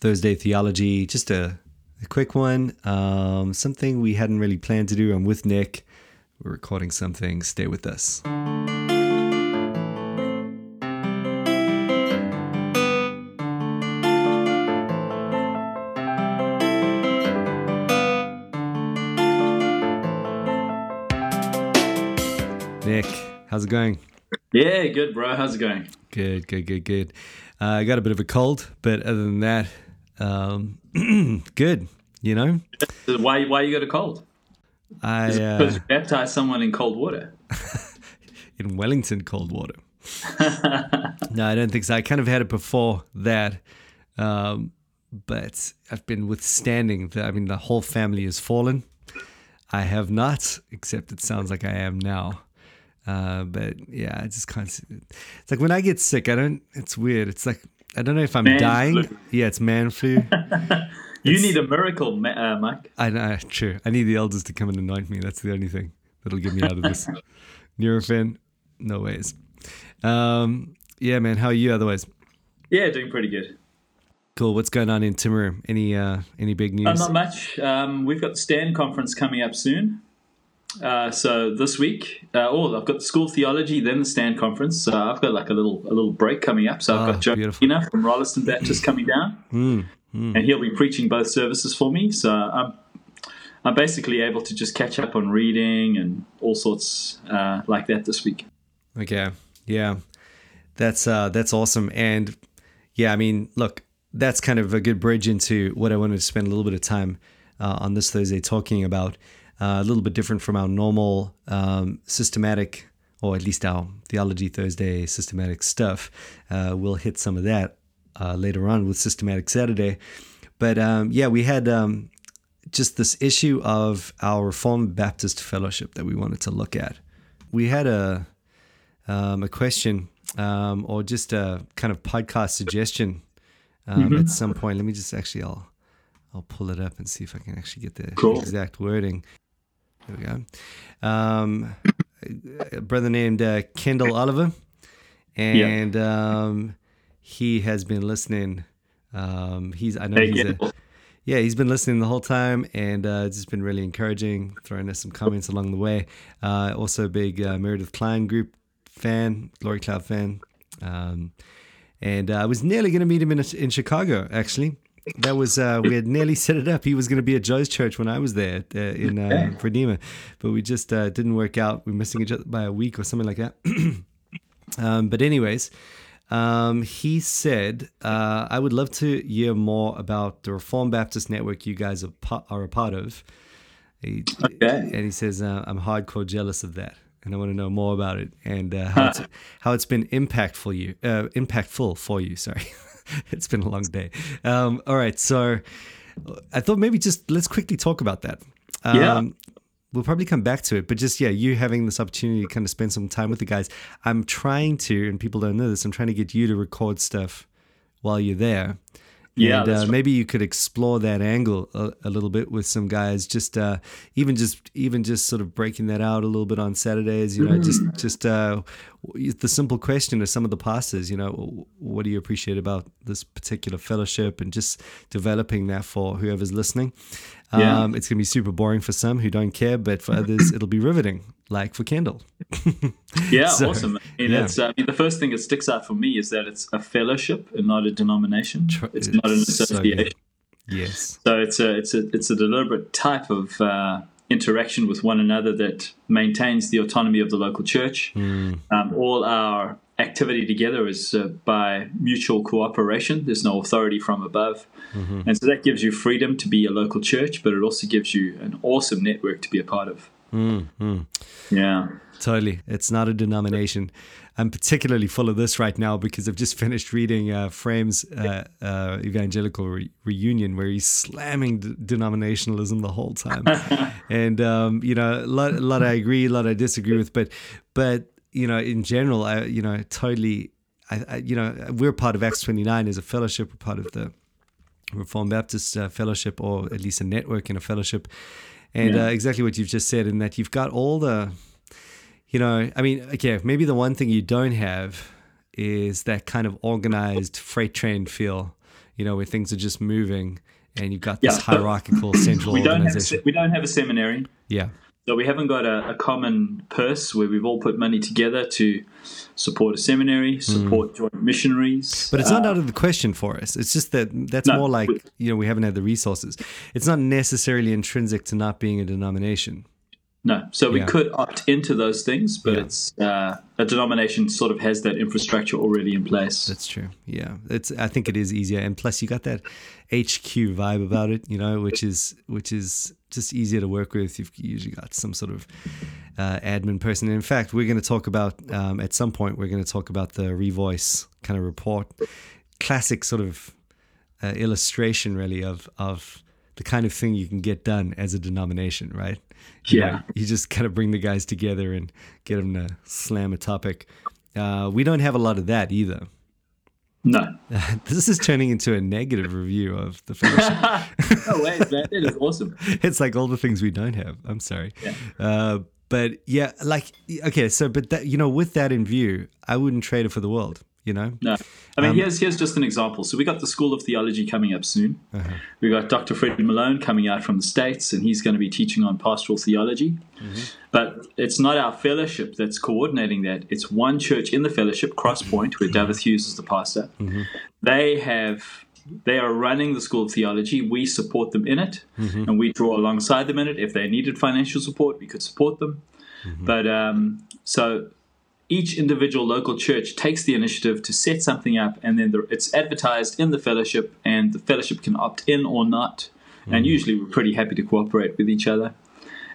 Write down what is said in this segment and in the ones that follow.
Thursday theology. Just a, a quick one. Um, something we hadn't really planned to do. I'm with Nick. We're recording something. Stay with us. Nick, how's it going? Yeah, good, bro. How's it going? Good, good, good, good. Uh, I got a bit of a cold, but other than that, um, good. You know, Why? Why you got a cold? I uh, because you baptized someone in cold water. in Wellington cold water. no, I don't think so. I kind of had it before that, um, but I've been withstanding. The, I mean, the whole family has fallen. I have not, except it sounds like I am now. Uh, but yeah, I just can't. It's like when I get sick, I don't. It's weird. It's like I don't know if I'm Man dying. flu. Yeah, it's man flu. You need a miracle, uh, Mike. I know, true. I need the elders to come and anoint me. That's the only thing that'll get me out of this. Nurofen, no ways. Um, yeah, man. How are you? Otherwise, Yeah, doing pretty good. cool. What's going on in Timaru? Any uh, any big Uh, news? not much. Um, we've got the Stand conference coming up soon. Uh, so this week, uh, oh, I've got the school theology, then the Stand conference. So I've got like a little a little break coming up. So I've Oh, got Joe beautiful. Ina from Rolleston Baptist coming down, Hmm, and he'll be preaching both services for me. So I'm I'm basically able to just catch up on reading and all sorts uh, like that this week. Okay. Yeah. That's uh that's awesome. And yeah, I mean, look, that's kind of a good bridge into what I wanted to spend a little bit of time uh, on this Thursday talking about. Uh, a little bit different from our normal um, systematic, or at least our Theology Thursday systematic stuff. Uh, we'll hit some of that uh, later on with Systematic Saturday. But um, yeah, we had um, just this issue of our Reformed Baptist Fellowship that we wanted to look at. We had a um, a question um, or just a kind of podcast suggestion um, at some point. Let me just actually I'll I'll pull it up and see if I can actually get the Cool. exact wording. There we go. Um, a brother named uh, Kendall Oliver, and um, he has been listening. Um, he's I know Hey, he's a, yeah, he's been listening the whole time, and uh, it's just been really encouraging, throwing us some comments along the way. Uh, also, a big uh, Meredith Kline group fan, Glory Cloud fan, um, and uh, I was nearly going to meet him in in Chicago. Actually, that was uh, we had nearly set it up. He was going to be at Joe's church when I was there uh, in uh, Redeemer, but we just uh, didn't work out. We're missing each other by a week or something like that. Um, but anyways, um, he said, uh, "I would love to hear more about the Reformed Baptist Network you guys are, pa- are a part of." He, Okay. And he says, uh, "I'm hardcore jealous of that, and I want to know more about it and uh, how, it's, how it's been impactful you, uh, impactful for you." Sorry, it's been a long day. Um, all right, so I thought maybe just let's quickly talk about that. Um, Yeah. We'll probably come back to it, but just yeah, you having this opportunity to kind of spend some time with the guys. I'm trying to, and people don't know this. I'm trying to get you to record stuff while you're there. Yeah, and uh, maybe you could explore that angle a, a little bit with some guys. Just uh, even just even just sort of breaking that out a little bit on Saturdays. You know, just Mm. just uh, the simple question of some of the pastors. You know, what do you appreciate about this particular fellowship, and just developing that for whoever's listening. Yeah. Um, it's gonna be super boring for some who don't care, but for others, it'll be riveting, like for Kendall. Yeah, So, awesome. Mean, yeah. it's, uh, I mean, the first thing that sticks out for me is that it's a fellowship and not a denomination. Tr- It's not an it's so association. Yes. So it's a it's a it's a deliberate type of uh, interaction with one another that maintains the autonomy of the local church. Um, all our activity together is uh, by mutual cooperation. There's no authority from above, and so that gives you freedom to be a local church, but it also gives you an awesome network to be a part of. Yeah. Totally. It's not a denomination. I'm particularly full of this right now because I've just finished reading uh, Frame's uh, uh, Evangelical Re- Reunion, where he's slamming d- denominationalism the whole time. and, um, you know, a lot, a lot I agree, a lot I disagree with. But, but you know, in general, I, you know, totally, I, I, you know, we're part of Acts 29 as a fellowship. We're part of the Reformed Baptist uh, Fellowship, or at least a network in a fellowship. And Yeah. uh, exactly what you've just said, in that you've got all the, you know, I mean, okay, maybe the one thing you don't have is that kind of organized freight train feel. you know, where things are just moving and you've got this yeah, hierarchical central we don't organization. Have a, we don't have a seminary. Yeah. So we haven't got a, a, common purse where we've all put money together to support a seminary, hmm. support mm. joint missionaries. But it's not uh, out of the question for us. It's just that that's no, more like you know we haven't had the resources. It's not necessarily intrinsic to not being a denomination. No, so we yeah. could opt into those things, but yeah. it's uh, a denomination sort of has that infrastructure already in place. That's true. Yeah, it's. I think it is easier, and plus you got that HQ vibe about it, you know, which is which is just easier to work with. You've usually got some sort of uh, admin person. And in fact, we're going to talk about um, at some point. We're going to talk about the Revoice kind of report, classic sort of uh, illustration, really, of of the kind of thing you can get done as a denomination, right? You yeah. Know, you just kind of bring the guys together and get them to slam a topic. Uh, we don't have a lot of that either. No. this is turning into a negative review of the fellowship. no way, man. It is awesome. It's like all the things we don't have. I'm sorry. Yeah. Uh, but yeah, like, okay, so, but that, you know, with that in view, I wouldn't trade it for the world you know? No. I mean, um, here's here's just an example. So we got the School of Theology coming up soon. Uh-huh. We got Dr. fred Malone coming out from the States, and he's going to be teaching on pastoral theology. Mm-hmm. But it's not our fellowship that's coordinating that. It's one church in the fellowship, Crosspoint, where David Hughes is the pastor. Mm-hmm. They have they are running the School of Theology. We support them in it, mm-hmm. and we draw alongside them in it. If they needed financial support, we could support them. Mm-hmm. But um, so each individual local church takes the initiative to set something up, and then the, it's advertised in the fellowship, and the fellowship can opt in or not. Mm. And usually, we're pretty happy to cooperate with each other.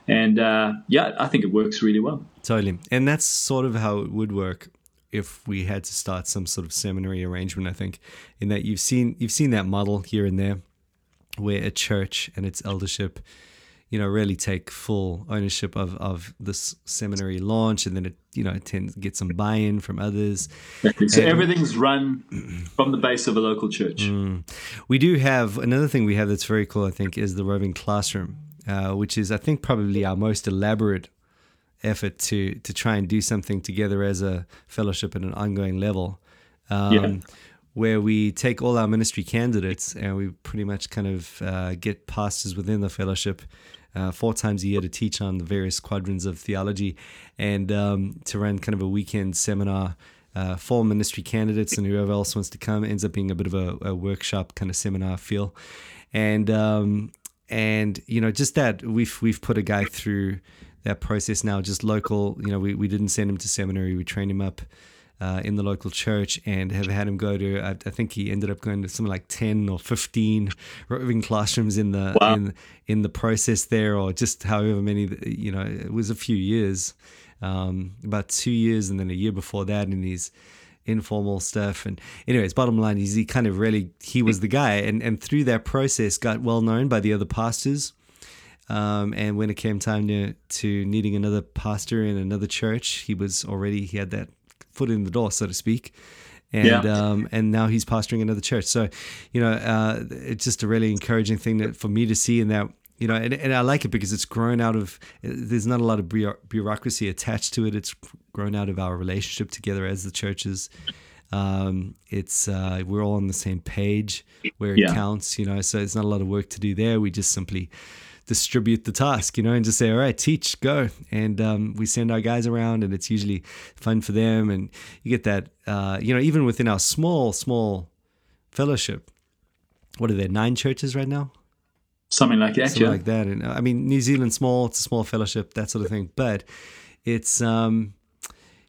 And uh, yeah, I think it works really well. Totally, and that's sort of how it would work if we had to start some sort of seminary arrangement. I think in that you've seen you've seen that model here and there, where a church and its eldership you know, really take full ownership of, of this seminary launch, and then it, you know, tends to get some buy-in from others. So and, everything's run from the base of a local church. Mm, we do have another thing we have that's very cool. I think is the roving classroom, uh, which is I think probably our most elaborate effort to to try and do something together as a fellowship at an ongoing level. Um, yeah where we take all our ministry candidates and we pretty much kind of uh, get pastors within the fellowship uh, four times a year to teach on the various quadrants of theology and um, to run kind of a weekend seminar uh, for ministry candidates and whoever else wants to come. Ends up being a bit of a, a workshop kind of seminar feel. And, um, and you know, just that we've, we've put a guy through that process now, just local, you know, we, we didn't send him to seminary, we trained him up uh, in the local church and have had him go to. I, I, think he ended up going to something like ten or fifteen roving classrooms in the wow. in in the process there, or just however many. You know, it was a few years, um, about two years, and then a year before that in his informal stuff. And anyways, bottom line is he kind of really he was the guy, and and through that process got well known by the other pastors. Um, and when it came time to, to needing another pastor in another church, he was already he had that foot in the door, so to speak. And yeah. um, and now he's pastoring another church. So, you know, uh, it's just a really encouraging thing that for me to see in that you know, and, and I like it because it's grown out of, there's not a lot of bureaucracy attached to it. It's grown out of our relationship together as the churches. Um, it's, uh, we're all on the same page where it yeah. counts, you know, so it's not a lot of work to do there. We just simply distribute the task, you know, and just say, all right, teach, go. And um, we send our guys around, and it's usually fun for them. And you get that, uh, you know, even within our small, small fellowship, what are there, nine churches right now? Something like that, Something yeah. like that. And I mean, New Zealand small, it's a small fellowship, that sort of thing. But it's, um,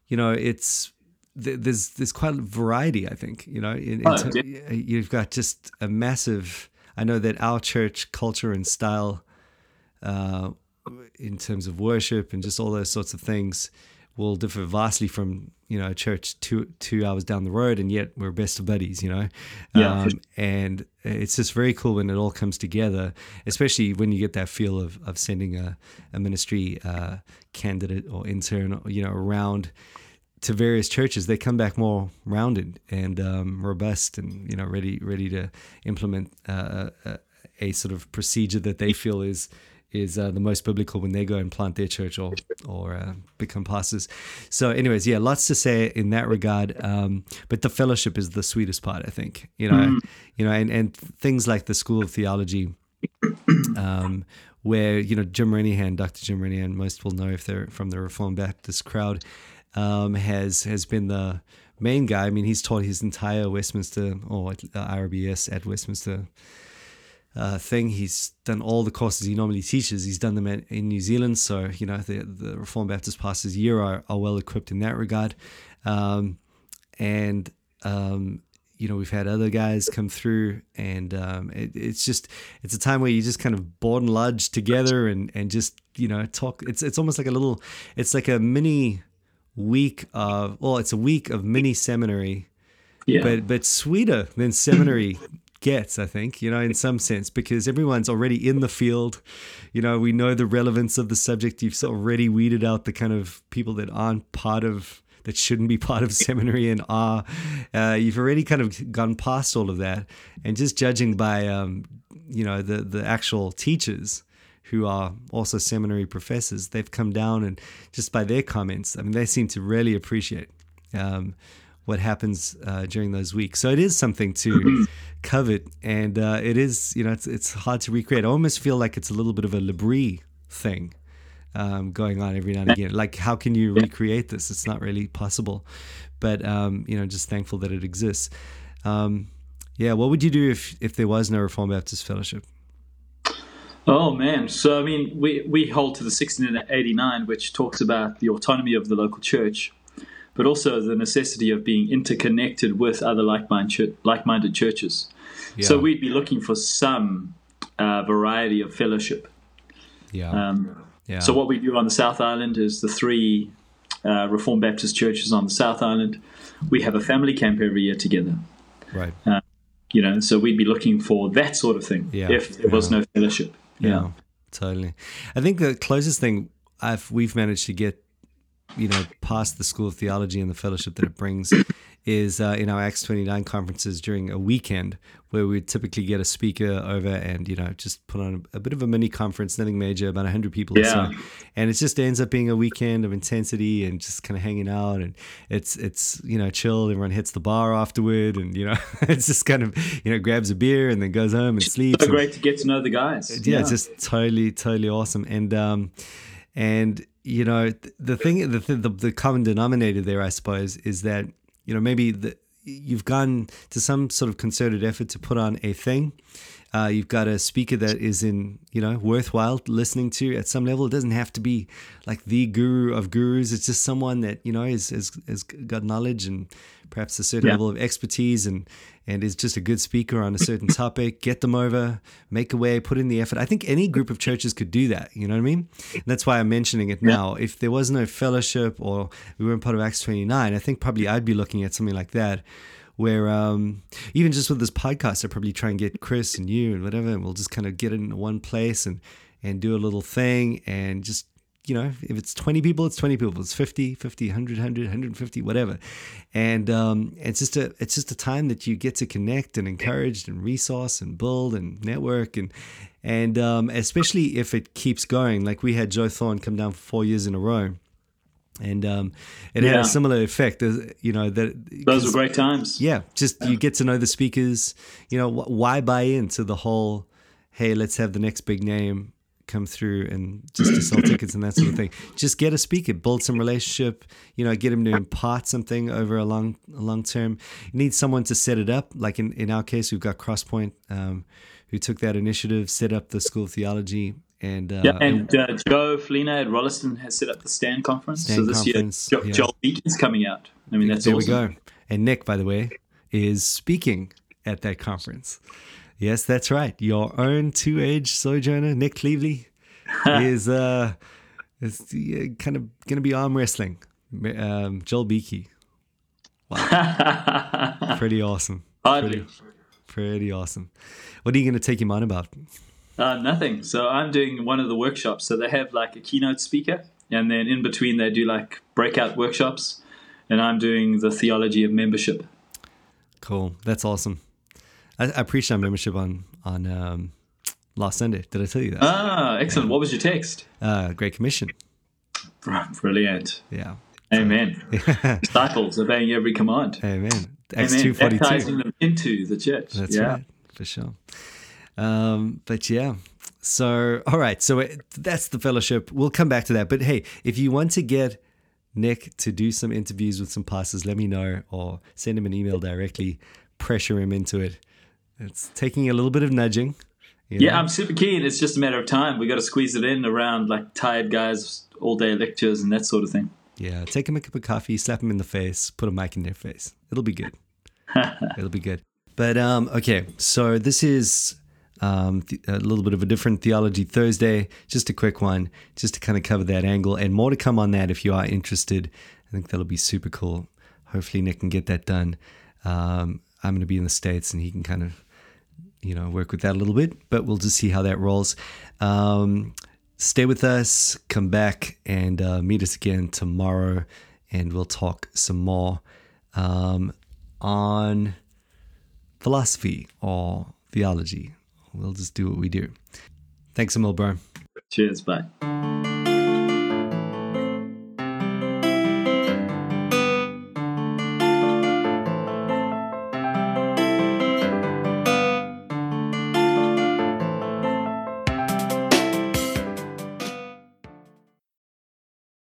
you know, it's, there's there's quite a variety, I think. You know, in, in oh, yeah. you've got just a massive. I know that our church culture and style uh, in terms of worship and just all those sorts of things will differ vastly from you know a church two two hours down the road and yet we're best of buddies you know yeah, um, sure. and it's just very cool when it all comes together especially when you get that feel of, of sending a, a ministry uh, candidate or intern you know around to various churches they come back more rounded and um, robust and you know ready ready to implement uh, a, a, sort of procedure that they feel is is uh, the most biblical when they go and plant their church or or uh, become pastors. So, anyways, yeah, lots to say in that regard. Um, but the fellowship is the sweetest part, I think. You know, mm. you know, and and things like the School of Theology. Um, where you know Jim Renihan, Dr. Jim Renihan, most will know if they're from the Reformed Baptist crowd, um, has has been the main guy. I mean, he's taught his entire Westminster or uh, RBS at Westminster uh, thing. He's done all the courses he normally teaches. He's done them at, in New Zealand, so you know the the Reformed Baptist pastors here are, are well equipped in that regard. Um, and um, you know we've had other guys come through, and um, it, it's just it's a time where you just kind of board and lodge together and and just you know talk. It's it's almost like a little. It's like a mini week of well, it's a week of mini seminary. Yeah. But but sweeter than seminary gets, I think, you know, in some sense, because everyone's already in the field. You know, we know the relevance of the subject. You've already weeded out the kind of people that aren't part of, that shouldn't be part of seminary and are. Uh, you've already kind of gone past all of that. And just judging by, um, you know, the, the actual teachers who are also seminary professors, they've come down and just by their comments, I mean, they seem to really appreciate. Um, what happens uh, during those weeks. So it is something to mm-hmm. covet, and uh, it is you know it's it's hard to recreate. I almost feel like it's a little bit of a L'Abri thing um, going on every now and again. Like how can you recreate this? It's not really possible, but um, you know just thankful that it exists. Um, yeah, what would you do if if there was no Reformed Baptist Fellowship? Oh man, so I mean, we we hold to the 1689, which talks about the autonomy of the local church but also the necessity of being interconnected with other like-minded, like-minded churches. Yeah. So we'd be looking for some uh, variety of fellowship. Yeah. Um, yeah. So what we do on the South Island is the three uh, Reformed Baptist churches on the South Island. We have a family camp every year together. Right. Uh, you know, so we'd be looking for that sort of thing yeah. if there was no fellowship. Yeah. yeah. Totally. I think the closest thing I've we've managed to get you know, past the School of Theology and the fellowship that it brings is uh, in our Acts 29 conferences during a weekend where we typically get a speaker over and, you know, just put on a, a bit of a mini conference, nothing major, about 100 people yeah. or so. And it just ends up being a weekend of intensity and just kind of hanging out. And it's, it's you know, chill. Everyone hits the bar afterward and, you know, it's just kind of, you know, grabs a beer and then goes home and sleeps. So great to get to know the guys. Yeah, yeah. it's just totally, totally awesome. And, um, and you know the thing the, the the common denominator there i suppose is that you know maybe the, you've gone to some sort of concerted effort to put on a thing. Uh, you've got a speaker that is in you know worthwhile listening to at some level. It doesn't have to be like the guru of gurus. It's just someone that you know is has, has got knowledge and perhaps a certain yeah. level of expertise and and is just a good speaker on a certain topic, get them over, make a way, put in the effort. I think any group of churches could do that. You know what I mean? And that's why I'm mentioning it now. Yeah. If there was no fellowship or we weren't part of Acts 29, I think probably I'd be looking at something like that. Where um, even just with this podcast, I'd probably try and get Chris and you and whatever, and we'll just kind of get it in one place and and do a little thing and just you know, if it's 20 people, it's 20 people. If it's 50, 50, 100, 100, 150, whatever. And um, it's just a it's just a time that you get to connect and encourage and resource and build and network and and um, especially if it keeps going. Like we had Joe Thorn come down for four years in a row. And um, it yeah. had a similar effect, you know. That those were great times. Yeah, just yeah. you get to know the speakers. You know, why buy into the whole? Hey, let's have the next big name come through and just to sell tickets and that sort of thing. Just get a speaker, build some relationship, you know, get him to impart something over a long a long term. You need someone to set it up. Like in, in our case, we've got Crosspoint, um, who took that initiative, set up the School of Theology. And uh, yeah, and uh, Joe Flina at Rolleston has set up the Stand Conference. Stand so this conference, year, jo- yeah. Joel Beeke's coming out. I mean, that's there awesome. we go. And Nick, by the way, is speaking at that conference. Yes, that's right. Your own two-age sojourner, Nick Cleavely, is uh, is kind of going to be arm wrestling. Um, Joel Beeke. Wow, pretty awesome. Pretty, pretty awesome. What are you going to take him on about? Uh, nothing. So I'm doing one of the workshops. So they have like a keynote speaker, and then in between they do like breakout workshops, and I'm doing the theology of membership. Cool. That's awesome. I, I preached on membership on on um, last Sunday. Did I tell you that? Ah, excellent. What was your text? Uh, Great Commission. Brilliant. Yeah. Amen. Disciples obeying every command. Amen. Acts Amen. two forty Baptizing them into the church. That's yeah. right, for sure. Um, but yeah. So all right. So it, that's the fellowship. We'll come back to that. But hey, if you want to get Nick to do some interviews with some pastors, let me know or send him an email directly. Pressure him into it. It's taking a little bit of nudging. you Yeah, know? I'm super keen. It's just a matter of time. We got to squeeze it in around like tired guys, all day lectures and that sort of thing. Yeah, take them a cup of coffee, slap them in the face, put a mic in their face. It'll be good. It'll be good. But um, okay, so this is um, th- a little bit of a different theology Thursday. Just a quick one, just to kind of cover that angle, and more to come on that if you are interested. I think that'll be super cool. Hopefully, Nick can get that done. Um, I'm going to be in the states, and he can kind of you know work with that a little bit but we'll just see how that rolls um, stay with us come back and uh, meet us again tomorrow and we'll talk some more um, on philosophy or theology we'll just do what we do thanks a mil bro Cheers. Bye.